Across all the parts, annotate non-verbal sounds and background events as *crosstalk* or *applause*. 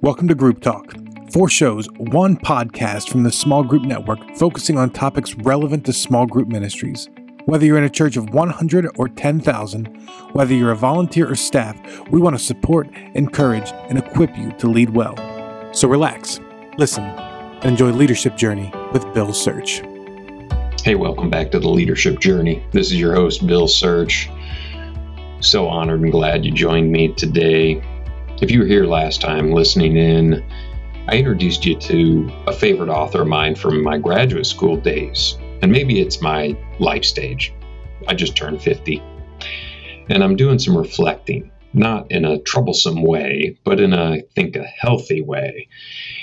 Welcome to Group Talk. Four shows, one podcast from the Small Group Network focusing on topics relevant to small group ministries. Whether you're in a church of 100 or 10,000, whether you're a volunteer or staff, we want to support, encourage, and equip you to lead well. So relax, listen, and enjoy Leadership Journey with Bill Search. Hey, welcome back to the Leadership Journey. This is your host, Bill Search. So honored and glad you joined me today. If you were here last time listening in, I introduced you to a favorite author of mine from my graduate school days. And maybe it's my life stage. I just turned 50. And I'm doing some reflecting, not in a troublesome way, but in a, I think, a healthy way.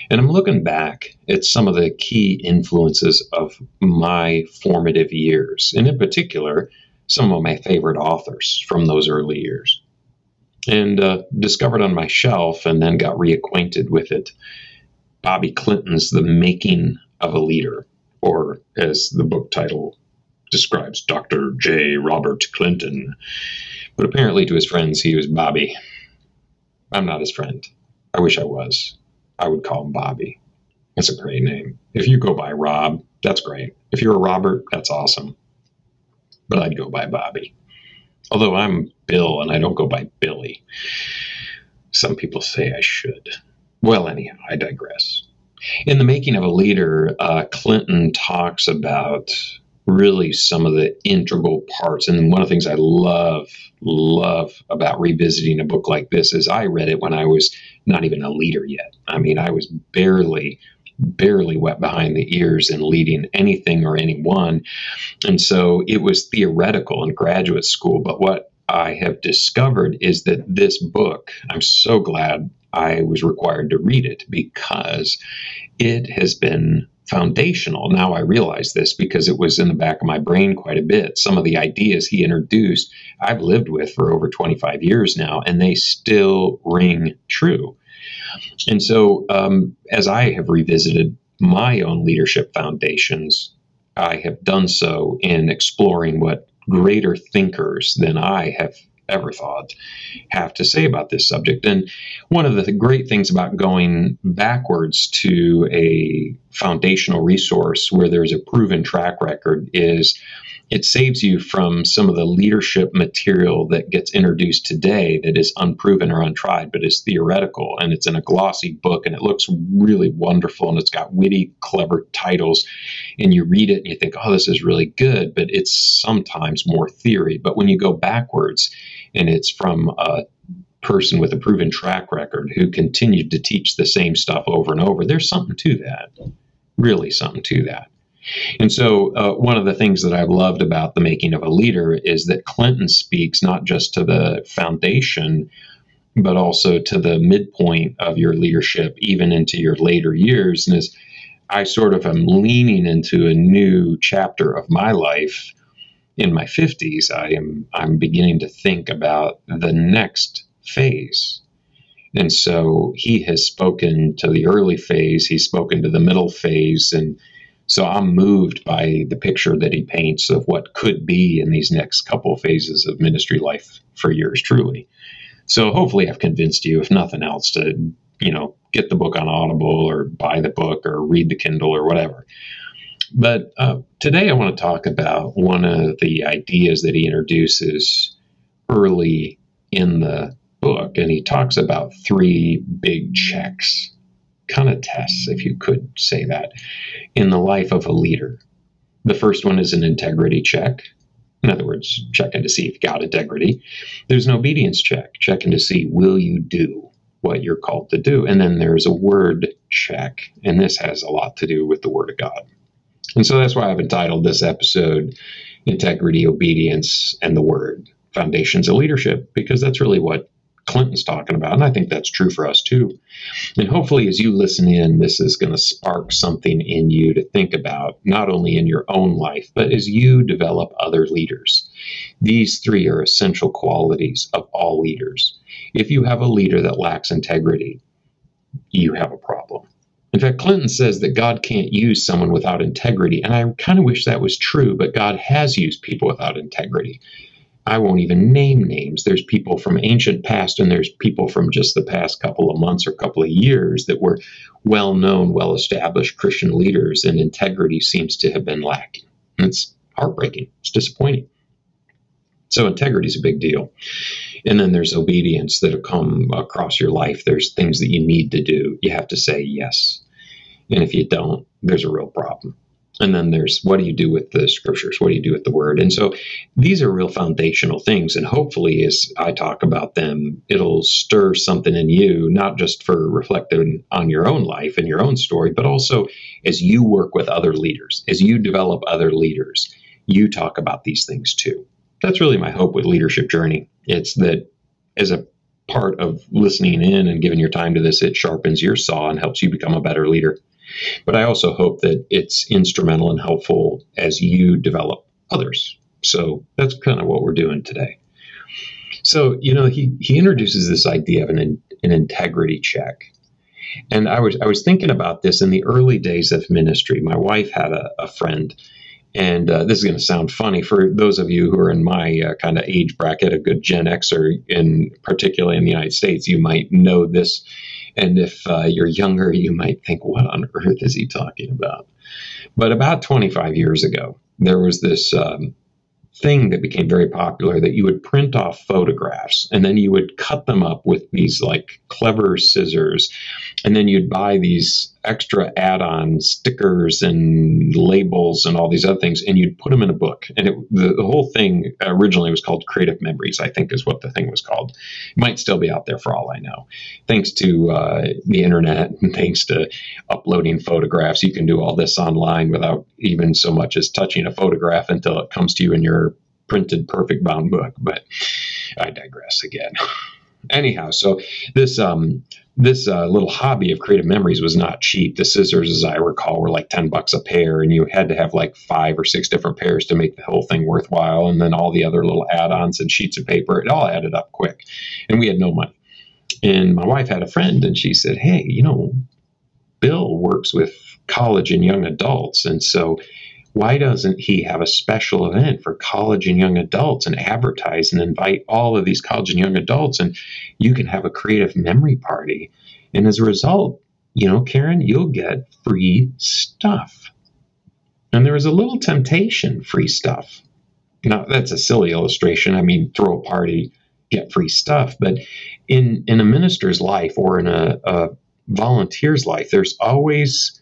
And I'm looking back at some of the key influences of my formative years, and in particular, some of my favorite authors from those early years and uh, discovered on my shelf and then got reacquainted with it. Bobby Clinton's The Making of a Leader, or as the book title describes, Dr. J. Robert Clinton. But apparently, to his friends, he was Bobby. I'm not his friend. I wish I was. I would call him Bobby. That's a great name. If you go by Rob, that's great. If you're a Robert, that's awesome. But I'd go by Bobby. Although I'm Bill and I don't go by Billy. Some people say I should. Well, anyhow, I digress. In the making of a leader, uh, Clinton talks about really some of the integral parts. And one of the things I love, love about revisiting a book like this is I read it when I was not even a leader yet. I mean, I was barely barely wet behind the ears in leading anything or anyone. And so it was theoretical in graduate school. But what I have discovered is that this book, I'm so glad I was required to read it because it has been foundational. Now I realize this because it was in the back of my brain quite a bit. Some of the ideas he introduced, I've lived with for over 25 years now, and they still ring true. And so, um, as I have revisited my own leadership foundations, I have done so in exploring what greater thinkers than I have ever thought have to say about this subject. And one of the great things about going backwards to a foundational resource where there's a proven track record is it saves you from some of the leadership material that gets introduced today that is unproven or untried, but is theoretical. And it's in a glossy book and it looks really wonderful and it's got witty, clever titles. And you read it and you think, oh, this is really good, but it's sometimes more theory. But when you go backwards and it's from a person with a proven track record who continued to teach the same stuff over and over, there's something to that. Really, something to that. And so, uh, one of the things that I've loved about the making of a leader is that Clinton speaks not just to the foundation, but also to the midpoint of your leadership, even into your later years. And as I sort of am leaning into a new chapter of my life in my 50s, I am I'm beginning to think about the next phase. And so he has spoken to the early phase, he's spoken to the middle phase, and so I'm moved by the picture that he paints of what could be in these next couple phases of ministry life for yours truly. So hopefully I've convinced you, if nothing else, to you know get the book on Audible or buy the book or read the Kindle or whatever. But uh, today I want to talk about one of the ideas that he introduces early in the book, and he talks about three big checks kind of tests, if you could say that, in the life of a leader. The first one is an integrity check. In other words, checking to see if you got integrity. There's an obedience check, checking to see will you do what you're called to do. And then there's a word check, and this has a lot to do with the Word of God. And so that's why I've entitled this episode Integrity, Obedience, and the Word Foundations of Leadership, because that's really what Clinton's talking about. And I think that's true for us too. And hopefully, as you listen in, this is going to spark something in you to think about, not only in your own life, but as you develop other leaders. These three are essential qualities of all leaders. If you have a leader that lacks integrity, you have a problem. In fact, Clinton says that God can't use someone without integrity. And I kind of wish that was true, but God has used people without integrity. I won't even name names. There's people from ancient past and there's people from just the past couple of months or couple of years that were well known, well established Christian leaders, and integrity seems to have been lacking. And it's heartbreaking. It's disappointing. So integrity is a big deal. And then there's obedience that'll come across your life. There's things that you need to do. You have to say yes. And if you don't, there's a real problem. And then there's what do you do with the scriptures? What do you do with the word? And so these are real foundational things. And hopefully, as I talk about them, it'll stir something in you, not just for reflecting on your own life and your own story, but also as you work with other leaders, as you develop other leaders, you talk about these things too. That's really my hope with Leadership Journey. It's that as a part of listening in and giving your time to this, it sharpens your saw and helps you become a better leader. But I also hope that it's instrumental and helpful as you develop others. So that's kind of what we're doing today. So, you know, he, he introduces this idea of an, an integrity check. And I was I was thinking about this in the early days of ministry. My wife had a, a friend, and uh, this is going to sound funny for those of you who are in my uh, kind of age bracket, a good Gen Xer, in particularly in the United States, you might know this and if uh, you're younger, you might think, what on earth is he talking about? But about 25 years ago, there was this um, thing that became very popular that you would print off photographs and then you would cut them up with these like clever scissors and then you'd buy these extra add-on stickers and labels and all these other things and you'd put them in a book. And it, the, the whole thing originally was called creative memories i think is what the thing was called. It might still be out there for all i know. Thanks to uh, the internet and *laughs* thanks to uploading photographs you can do all this online without even so much as touching a photograph until it comes to you in your printed perfect bound book. But i digress again. *laughs* Anyhow so this um this uh, little hobby of creative memories was not cheap. The scissors, as I recall, were like 10 bucks a pair, and you had to have like five or six different pairs to make the whole thing worthwhile. And then all the other little add ons and sheets of paper, it all added up quick. And we had no money. And my wife had a friend, and she said, Hey, you know, Bill works with college and young adults. And so why doesn't he have a special event for college and young adults and advertise and invite all of these college and young adults? And you can have a creative memory party. And as a result you know karen you'll get free stuff. And there is a little temptation free stuff. Now that's a silly illustration. I mean throw a party get free stuff. But in in a minister's life or in a, a volunteer's life there's always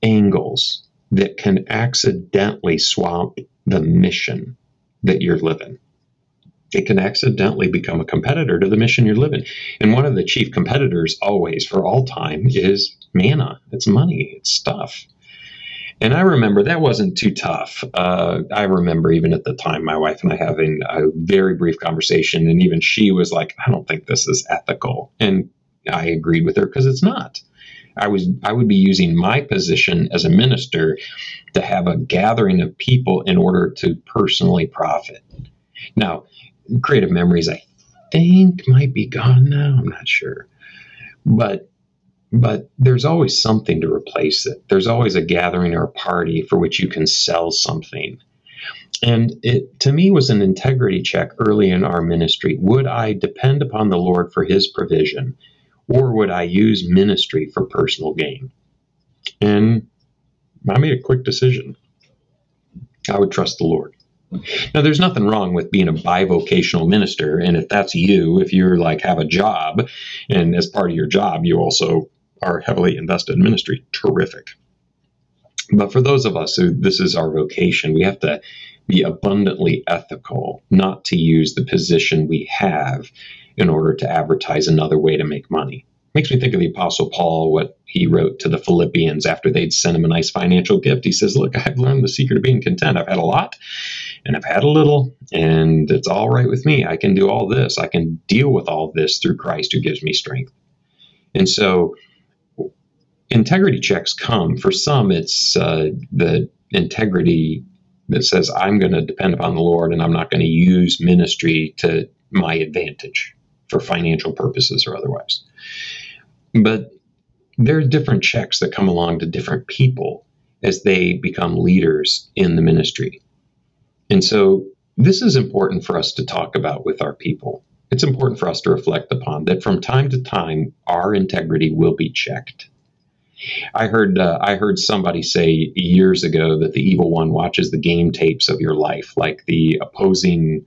angles that can accidentally swamp the mission that you're living. It can accidentally become a competitor to the mission you're living. And one of the chief competitors, always for all time, is manna. It's money, it's stuff. And I remember that wasn't too tough. Uh, I remember even at the time, my wife and I having a very brief conversation, and even she was like, I don't think this is ethical. And I agreed with her because it's not. I was I would be using my position as a minister to have a gathering of people in order to personally profit. Now, creative memories I think might be gone now. I'm not sure, but but there's always something to replace it. There's always a gathering or a party for which you can sell something. And it to me was an integrity check early in our ministry. Would I depend upon the Lord for his provision? Or would I use ministry for personal gain? And I made a quick decision. I would trust the Lord. Now, there's nothing wrong with being a bivocational minister. And if that's you, if you're like have a job and as part of your job, you also are heavily invested in ministry, terrific. But for those of us who this is our vocation, we have to be abundantly ethical, not to use the position we have in order to advertise another way to make money. Makes me think of the Apostle Paul, what he wrote to the Philippians after they'd sent him a nice financial gift. He says, Look, I've learned the secret of being content. I've had a lot and I've had a little, and it's all right with me. I can do all this. I can deal with all this through Christ who gives me strength. And so, integrity checks come. For some, it's uh, the integrity that says, I'm going to depend upon the Lord and I'm not going to use ministry to my advantage for financial purposes or otherwise. But there are different checks that come along to different people as they become leaders in the ministry. And so this is important for us to talk about with our people. It's important for us to reflect upon that from time to time, our integrity will be checked. I heard uh, I heard somebody say years ago that the evil one watches the game tapes of your life, like the opposing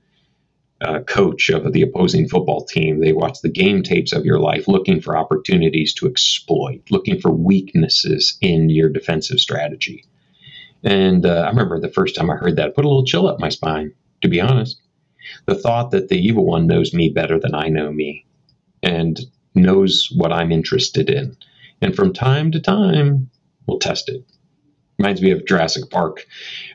uh, coach of the opposing football team. They watch the game tapes of your life, looking for opportunities to exploit, looking for weaknesses in your defensive strategy. And uh, I remember the first time I heard that, put a little chill up my spine. To be honest, the thought that the evil one knows me better than I know me, and knows what I'm interested in and from time to time, we'll test it. Reminds me of Jurassic Park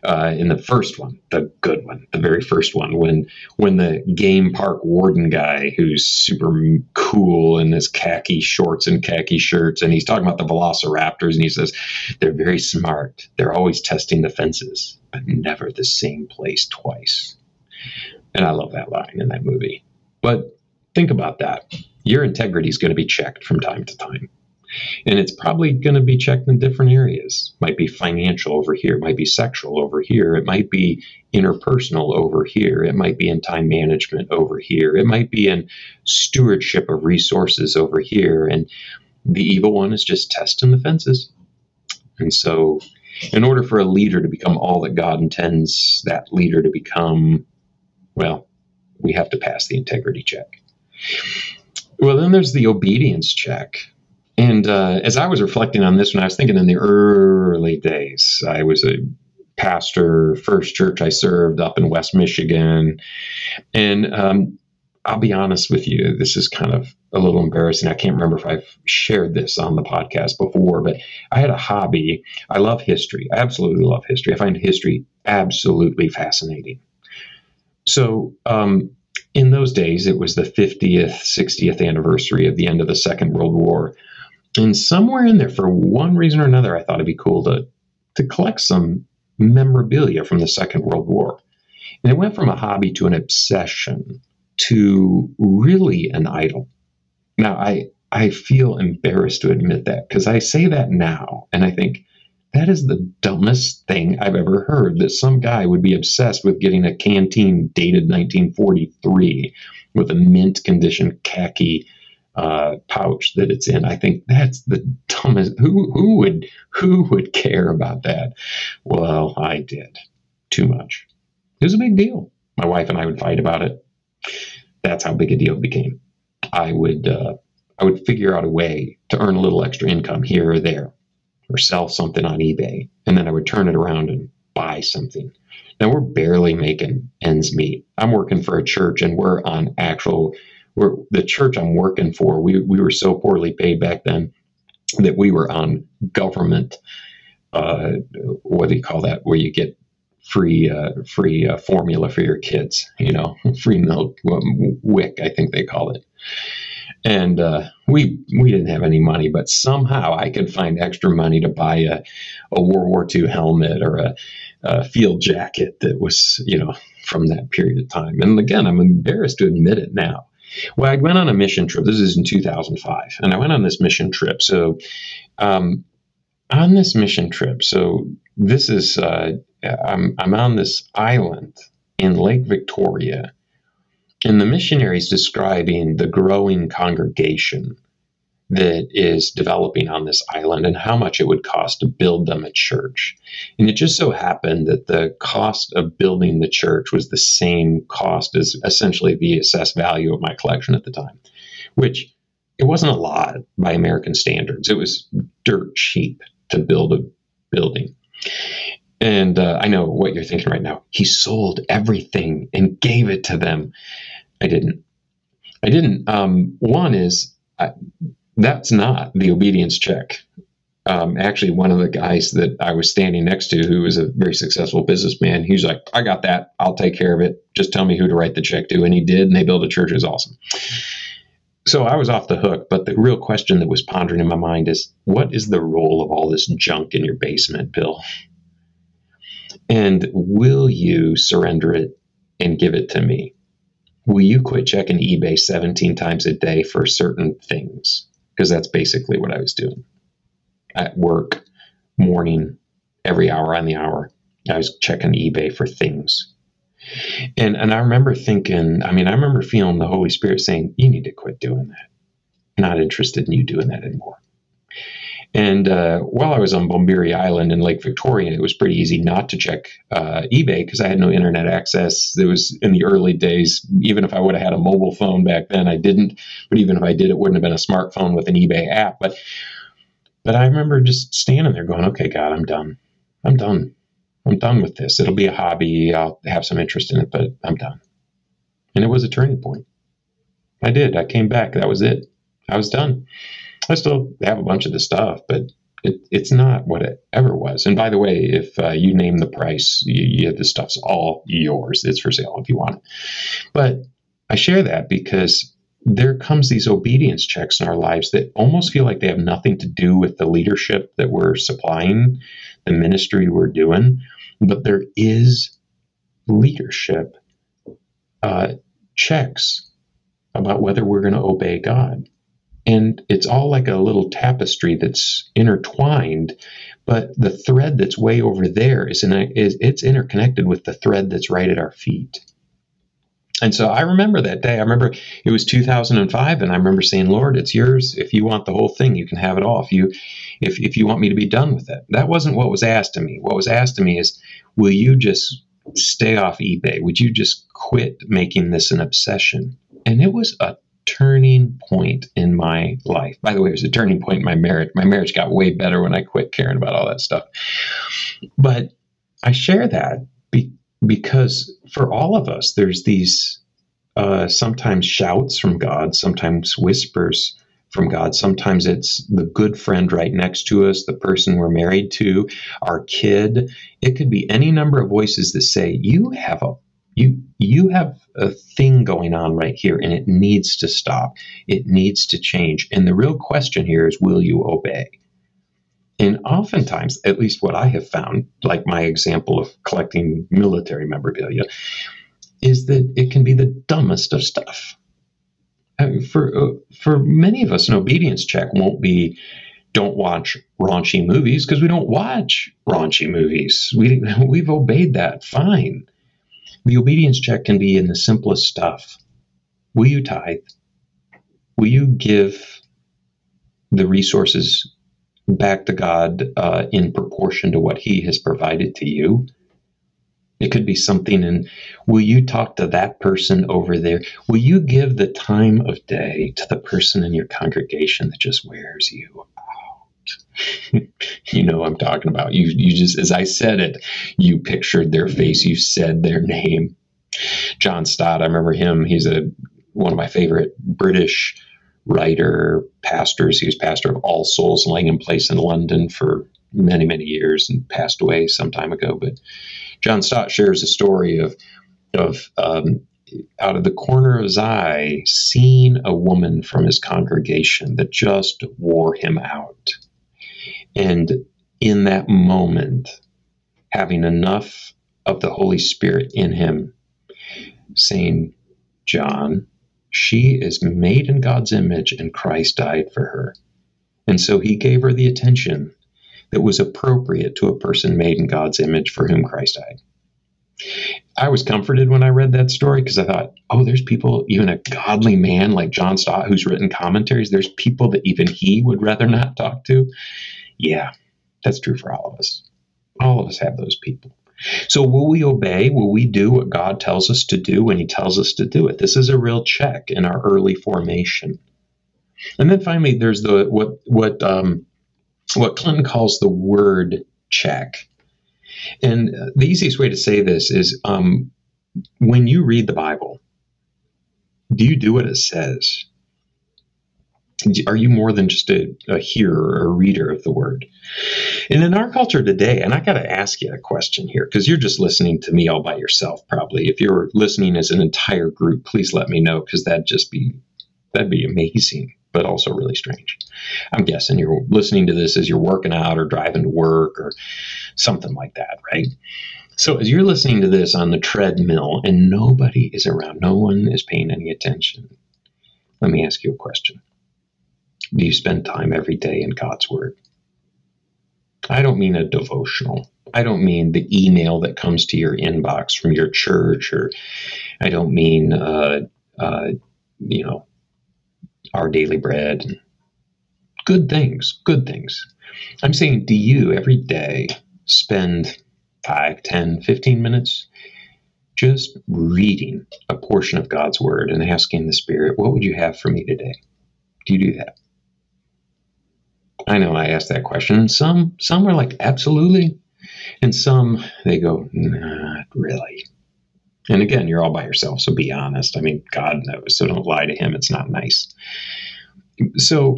uh, in the first one, the good one, the very first one, when when the game park warden guy, who's super cool in his khaki shorts and khaki shirts, and he's talking about the velociraptors, and he says they're very smart. They're always testing the fences, but never the same place twice. And I love that line in that movie. But think about that. Your integrity is going to be checked from time to time. And it's probably going to be checked in different areas. Might be financial over here, might be sexual over here, it might be interpersonal over here, it might be in time management over here, it might be in stewardship of resources over here. And the evil one is just testing the fences. And so, in order for a leader to become all that God intends that leader to become, well, we have to pass the integrity check. Well, then there's the obedience check. And uh, as I was reflecting on this, when I was thinking in the early days, I was a pastor, first church I served up in West Michigan. And um, I'll be honest with you, this is kind of a little embarrassing. I can't remember if I've shared this on the podcast before, but I had a hobby. I love history. I absolutely love history. I find history absolutely fascinating. So, um, in those days, it was the 50th, 60th anniversary of the end of the Second World War. And somewhere in there, for one reason or another, I thought it'd be cool to to collect some memorabilia from the Second World War. And it went from a hobby to an obsession to really an idol. Now, I I feel embarrassed to admit that because I say that now and I think that is the dumbest thing I've ever heard that some guy would be obsessed with getting a canteen dated 1943 with a mint condition khaki uh, pouch that it's in. I think that's the dumbest. Who who would who would care about that? Well, I did too much. It was a big deal. My wife and I would fight about it. That's how big a deal it became. I would uh, I would figure out a way to earn a little extra income here or there, or sell something on eBay, and then I would turn it around and buy something. Now we're barely making ends meet. I'm working for a church, and we're on actual we're, the church I'm working for, we, we were so poorly paid back then that we were on government, uh, what do you call that, where you get free uh, free uh, formula for your kids, you know, *laughs* free milk, WIC, I think they call it. And uh, we we didn't have any money, but somehow I could find extra money to buy a, a World War II helmet or a, a field jacket that was, you know, from that period of time. And again, I'm embarrassed to admit it now. Well, I went on a mission trip. This is in 2005, and I went on this mission trip. So, um, on this mission trip, so this is uh, I'm I'm on this island in Lake Victoria, and the missionaries describing the growing congregation that is developing on this island and how much it would cost to build them a church. And it just so happened that the cost of building the church was the same cost as essentially the assessed value of my collection at the time, which it wasn't a lot by American standards. It was dirt cheap to build a building. And uh, I know what you're thinking right now. He sold everything and gave it to them. I didn't. I didn't. Um, one is I, that's not the obedience check. Um, actually, one of the guys that I was standing next to, who was a very successful businessman, he was like, "I got that. I'll take care of it. Just tell me who to write the check to." And he did, and they built a church. It was awesome. So I was off the hook. But the real question that was pondering in my mind is, what is the role of all this junk in your basement, Bill? And will you surrender it and give it to me? Will you quit checking eBay 17 times a day for certain things? Because that's basically what I was doing at work, morning, every hour on the hour. I was checking eBay for things. And and I remember thinking, I mean, I remember feeling the Holy Spirit saying, "You need to quit doing that. Not interested in you doing that anymore." And uh, while I was on Bombiri Island in Lake Victoria, it was pretty easy not to check uh, eBay because I had no internet access. It was in the early days. Even if I would have had a mobile phone back then, I didn't. But even if I did, it wouldn't have been a smartphone with an eBay app. But but I remember just standing there going, "Okay, God, I'm done. I'm done. I'm done with this. It'll be a hobby. I'll have some interest in it, but I'm done." And it was a turning point. I did. I came back. That was it. I was done. I still have a bunch of the stuff, but it, it's not what it ever was. And by the way, if uh, you name the price, you, you, the stuff's all yours. It's for sale if you want it. But I share that because there comes these obedience checks in our lives that almost feel like they have nothing to do with the leadership that we're supplying, the ministry we're doing, but there is leadership uh, checks about whether we're going to obey God and it's all like a little tapestry that's intertwined but the thread that's way over there is, in a, is it's interconnected with the thread that's right at our feet. And so i remember that day. I remember it was 2005 and i remember saying lord it's yours. If you want the whole thing you can have it all. If you if, if you want me to be done with it. That wasn't what was asked of me. What was asked of me is will you just stay off ebay? Would you just quit making this an obsession? And it was a turning point in my life. By the way, it was a turning point in my marriage. My marriage got way better when I quit caring about all that stuff. But I share that be, because for all of us, there's these uh, sometimes shouts from God, sometimes whispers from God. Sometimes it's the good friend right next to us, the person we're married to, our kid. It could be any number of voices that say, You have a you you have a thing going on right here and it needs to stop. It needs to change. And the real question here is will you obey? And oftentimes at least what i have found like my example of collecting military memorabilia is that it can be the dumbest of stuff. For uh, for many of us an obedience check won't be don't watch raunchy movies because we don't watch raunchy movies. We *laughs* we've obeyed that fine the obedience check can be in the simplest stuff. Will you tithe? Will you give the resources back to God uh, in proportion to what He has provided to you? It could be something in, will you talk to that person over there? Will you give the time of day to the person in your congregation that just wears you *laughs* you know I'm talking about. You you just as I said it, you pictured their face, you said their name. John Stott, I remember him. He's a one of my favorite British writer, pastors. He was pastor of All Souls Langham Place in London for many, many years and passed away some time ago. But John Stott shares a story of of um, out of the corner of his eye, seeing a woman from his congregation that just wore him out. And in that moment, having enough of the Holy Spirit in him, saying, John, she is made in God's image and Christ died for her. And so he gave her the attention that was appropriate to a person made in God's image for whom Christ died. I was comforted when I read that story because I thought, oh, there's people, even a godly man like John Stott who's written commentaries, there's people that even he would rather not talk to. Yeah, that's true for all of us. All of us have those people. So, will we obey? Will we do what God tells us to do when He tells us to do it? This is a real check in our early formation. And then finally, there's the what what um, what Clinton calls the word check. And the easiest way to say this is um, when you read the Bible, do you do what it says? Are you more than just a, a hearer or a reader of the word? And in our culture today, and I got to ask you a question here because you're just listening to me all by yourself, probably. If you're listening as an entire group, please let me know because that'd just be that'd be amazing, but also really strange. I'm guessing you're listening to this as you're working out or driving to work or something like that, right? So as you're listening to this on the treadmill and nobody is around, no one is paying any attention. Let me ask you a question you spend time every day in God's Word? I don't mean a devotional. I don't mean the email that comes to your inbox from your church, or I don't mean, uh, uh, you know, our daily bread. Good things, good things. I'm saying, do you every day spend 5, 10, 15 minutes just reading a portion of God's Word and asking the Spirit, what would you have for me today? Do you do that? I know I asked that question. Some some are like, absolutely. And some they go, not really. And again, you're all by yourself, so be honest. I mean, God knows, so don't lie to him. It's not nice. So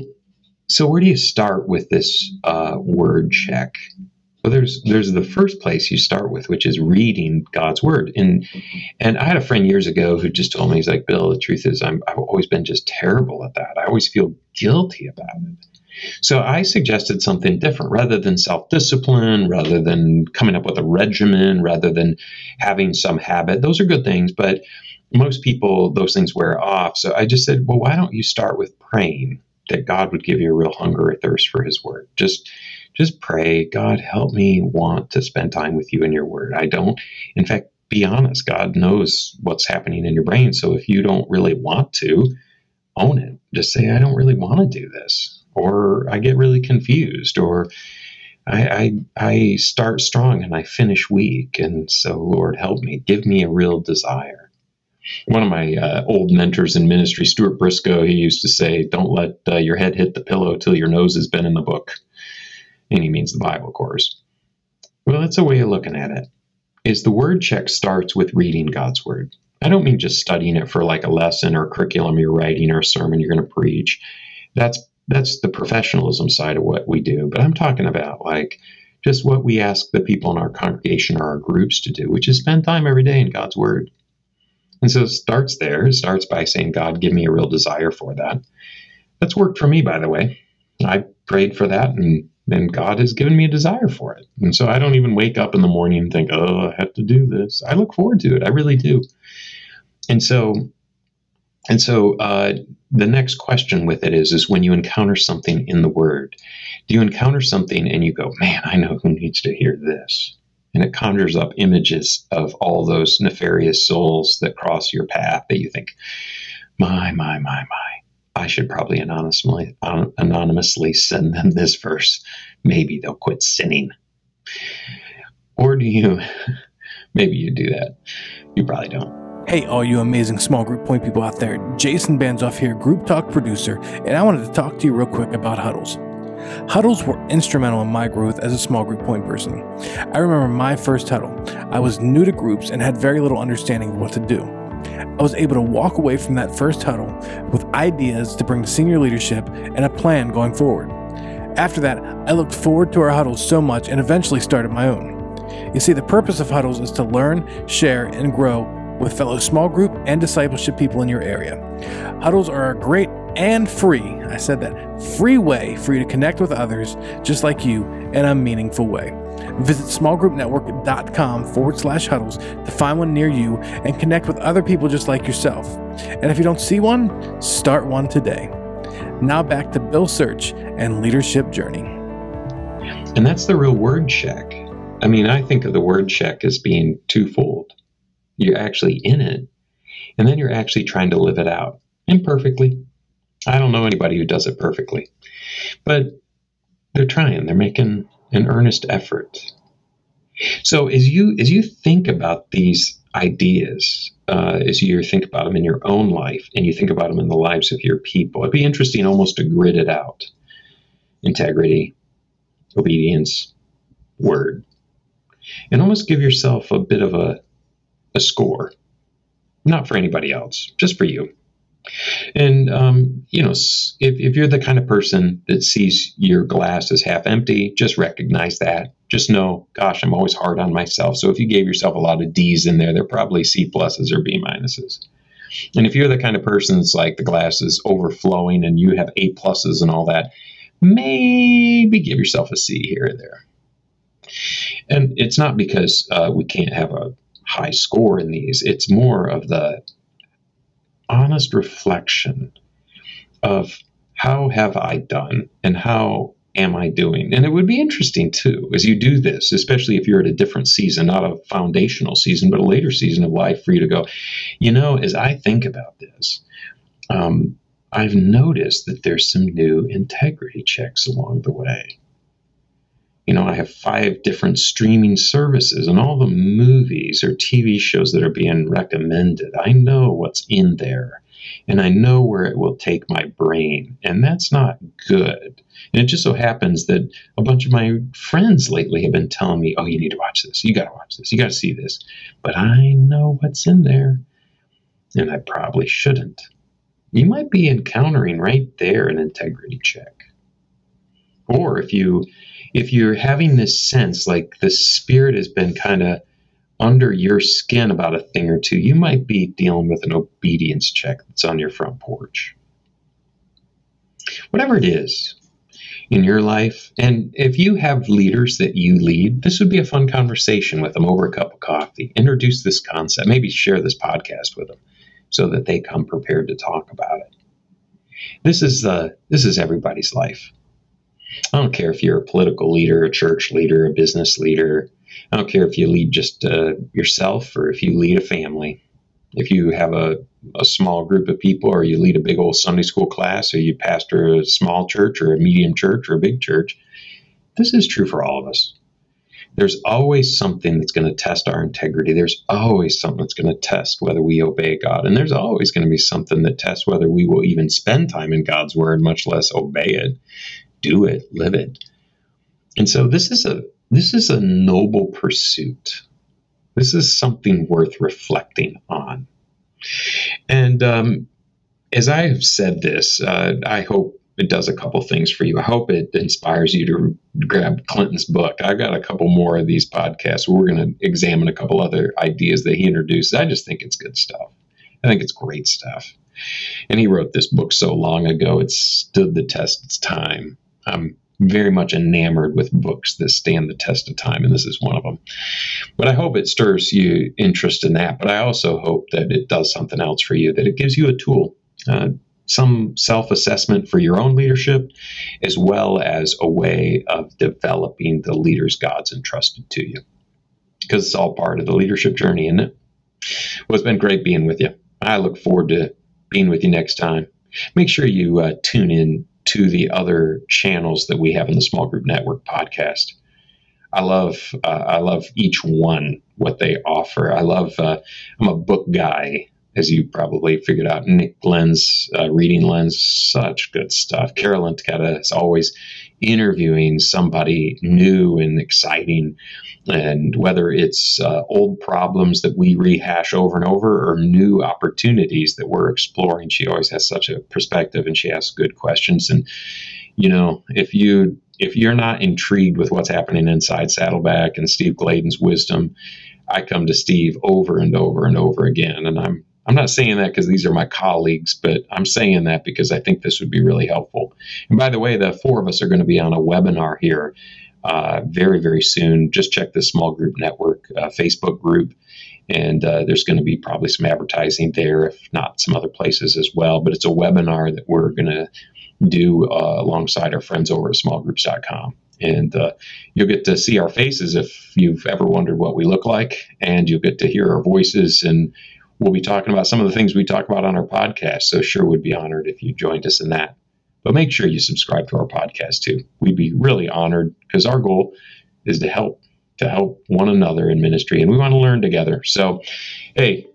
so where do you start with this uh, word check? Well, there's there's the first place you start with, which is reading God's word. And and I had a friend years ago who just told me he's like, Bill, the truth is I'm I've always been just terrible at that. I always feel guilty about it. So I suggested something different rather than self discipline, rather than coming up with a regimen, rather than having some habit. Those are good things, but most people, those things wear off. So I just said, well, why don't you start with praying that God would give you a real hunger or thirst for his word? Just just pray, God, help me want to spend time with you in your word. I don't, in fact, be honest. God knows what's happening in your brain. So if you don't really want to, own it. Just say, I don't really want to do this or I get really confused, or I, I, I start strong and I finish weak. And so, Lord, help me. Give me a real desire. One of my uh, old mentors in ministry, Stuart Briscoe, he used to say, Don't let uh, your head hit the pillow till your nose has been in the book. And he means the Bible, of course. Well, that's a way of looking at it. Is the word check starts with reading God's word. I don't mean just studying it for like a lesson or curriculum you're writing or a sermon you're going to preach. That's that's the professionalism side of what we do. But I'm talking about like just what we ask the people in our congregation or our groups to do, which is spend time every day in God's Word. And so it starts there. It starts by saying, God, give me a real desire for that. That's worked for me, by the way. I prayed for that, and, and God has given me a desire for it. And so I don't even wake up in the morning and think, oh, I have to do this. I look forward to it. I really do. And so and so uh, the next question with it is, is when you encounter something in the Word, do you encounter something and you go, man, I know who needs to hear this? And it conjures up images of all those nefarious souls that cross your path that you think, my, my, my, my. I should probably anonymously, anonymously send them this verse. Maybe they'll quit sinning. Or do you, *laughs* maybe you do that. You probably don't. Hey, all you amazing small group point people out there, Jason Banzoff here, Group Talk producer, and I wanted to talk to you real quick about huddles. Huddles were instrumental in my growth as a small group point person. I remember my first huddle. I was new to groups and had very little understanding of what to do. I was able to walk away from that first huddle with ideas to bring to senior leadership and a plan going forward. After that, I looked forward to our huddles so much and eventually started my own. You see, the purpose of huddles is to learn, share, and grow with fellow small group and discipleship people in your area. Huddles are a great and free, I said that, free way for you to connect with others just like you in a meaningful way. Visit smallgroupnetwork.com forward slash huddles to find one near you and connect with other people just like yourself. And if you don't see one, start one today. Now back to Bill Search and Leadership Journey. And that's the real word check. I mean, I think of the word check as being twofold. You're actually in it, and then you're actually trying to live it out imperfectly. I don't know anybody who does it perfectly, but they're trying. They're making an earnest effort. So as you as you think about these ideas, uh, as you think about them in your own life, and you think about them in the lives of your people, it'd be interesting almost to grid it out: integrity, obedience, word, and almost give yourself a bit of a a score, not for anybody else, just for you. And, um, you know, if, if you're the kind of person that sees your glass as half empty, just recognize that. Just know, gosh, I'm always hard on myself. So if you gave yourself a lot of D's in there, they're probably C pluses or B minuses. And if you're the kind of person that's like the glass is overflowing and you have A pluses and all that, maybe give yourself a C here or there. And it's not because uh, we can't have a high score in these. It's more of the honest reflection of how have I done and how am I doing? And it would be interesting too, as you do this, especially if you're at a different season, not a foundational season, but a later season of life for you to go, you know, as I think about this, um, I've noticed that there's some new integrity checks along the way. You know, I have five different streaming services and all the movies or TV shows that are being recommended. I know what's in there and I know where it will take my brain, and that's not good. And it just so happens that a bunch of my friends lately have been telling me, oh, you need to watch this. You got to watch this. You got to see this. But I know what's in there, and I probably shouldn't. You might be encountering right there an integrity check. Or if you if you're having this sense like the spirit has been kind of under your skin about a thing or two, you might be dealing with an obedience check that's on your front porch. Whatever it is in your life, and if you have leaders that you lead, this would be a fun conversation with them over a cup of coffee. Introduce this concept, maybe share this podcast with them so that they come prepared to talk about it. This is uh, this is everybody's life. I don't care if you're a political leader, a church leader, a business leader, I don't care if you lead just uh, yourself or if you lead a family. If you have a, a small group of people or you lead a big old Sunday school class or you pastor a small church or a medium church or a big church, this is true for all of us. There's always something that's going to test our integrity. There's always something that's going to test whether we obey God. And there's always going to be something that tests whether we will even spend time in God's word, much less obey it, do it, live it. And so this is a this is a noble pursuit. This is something worth reflecting on. And um, as I have said this, uh, I hope it does a couple things for you. I hope it inspires you to grab Clinton's book. I've got a couple more of these podcasts where we're going to examine a couple other ideas that he introduced. I just think it's good stuff. I think it's great stuff. And he wrote this book so long ago, it stood the test of time. I'm very much enamored with books that stand the test of time, and this is one of them. But I hope it stirs you interest in that. But I also hope that it does something else for you, that it gives you a tool. Uh, some self assessment for your own leadership, as well as a way of developing the leaders God's entrusted to you. Because it's all part of the leadership journey, isn't it? Well, it's been great being with you. I look forward to being with you next time. Make sure you uh, tune in to the other channels that we have in the Small Group Network podcast. I love uh, I love each one what they offer. I love uh, I'm a book guy, as you probably figured out. Nick Glenn's uh, Reading Lens, such good stuff. Carolyn Taketa is always interviewing somebody new and exciting. And whether it's uh, old problems that we rehash over and over or new opportunities that we're exploring, she always has such a perspective and she asks good questions. And, you know, if you if you're not intrigued with what's happening inside Saddleback and Steve Gladen's wisdom, I come to Steve over and over and over again. And I'm I'm not saying that because these are my colleagues, but I'm saying that because I think this would be really helpful. And by the way, the four of us are going to be on a webinar here uh, very, very soon. Just check the small group network uh, Facebook group, and uh, there's going to be probably some advertising there, if not some other places as well. But it's a webinar that we're going to do uh, alongside our friends over at smallgroups.com. And uh, you'll get to see our faces if you've ever wondered what we look like, and you'll get to hear our voices and we'll be talking about some of the things we talk about on our podcast. So sure would be honored if you joined us in that. But make sure you subscribe to our podcast too. We'd be really honored because our goal is to help to help one another in ministry, and we want to learn together. So, hey,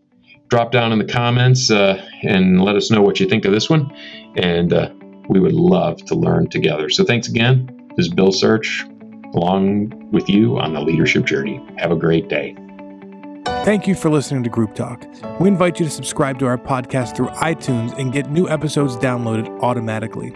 drop down in the comments uh, and let us know what you think of this one, and uh, we would love to learn together. So, thanks again. This is Bill Search, along with you on the leadership journey. Have a great day. Thank you for listening to Group Talk. We invite you to subscribe to our podcast through iTunes and get new episodes downloaded automatically.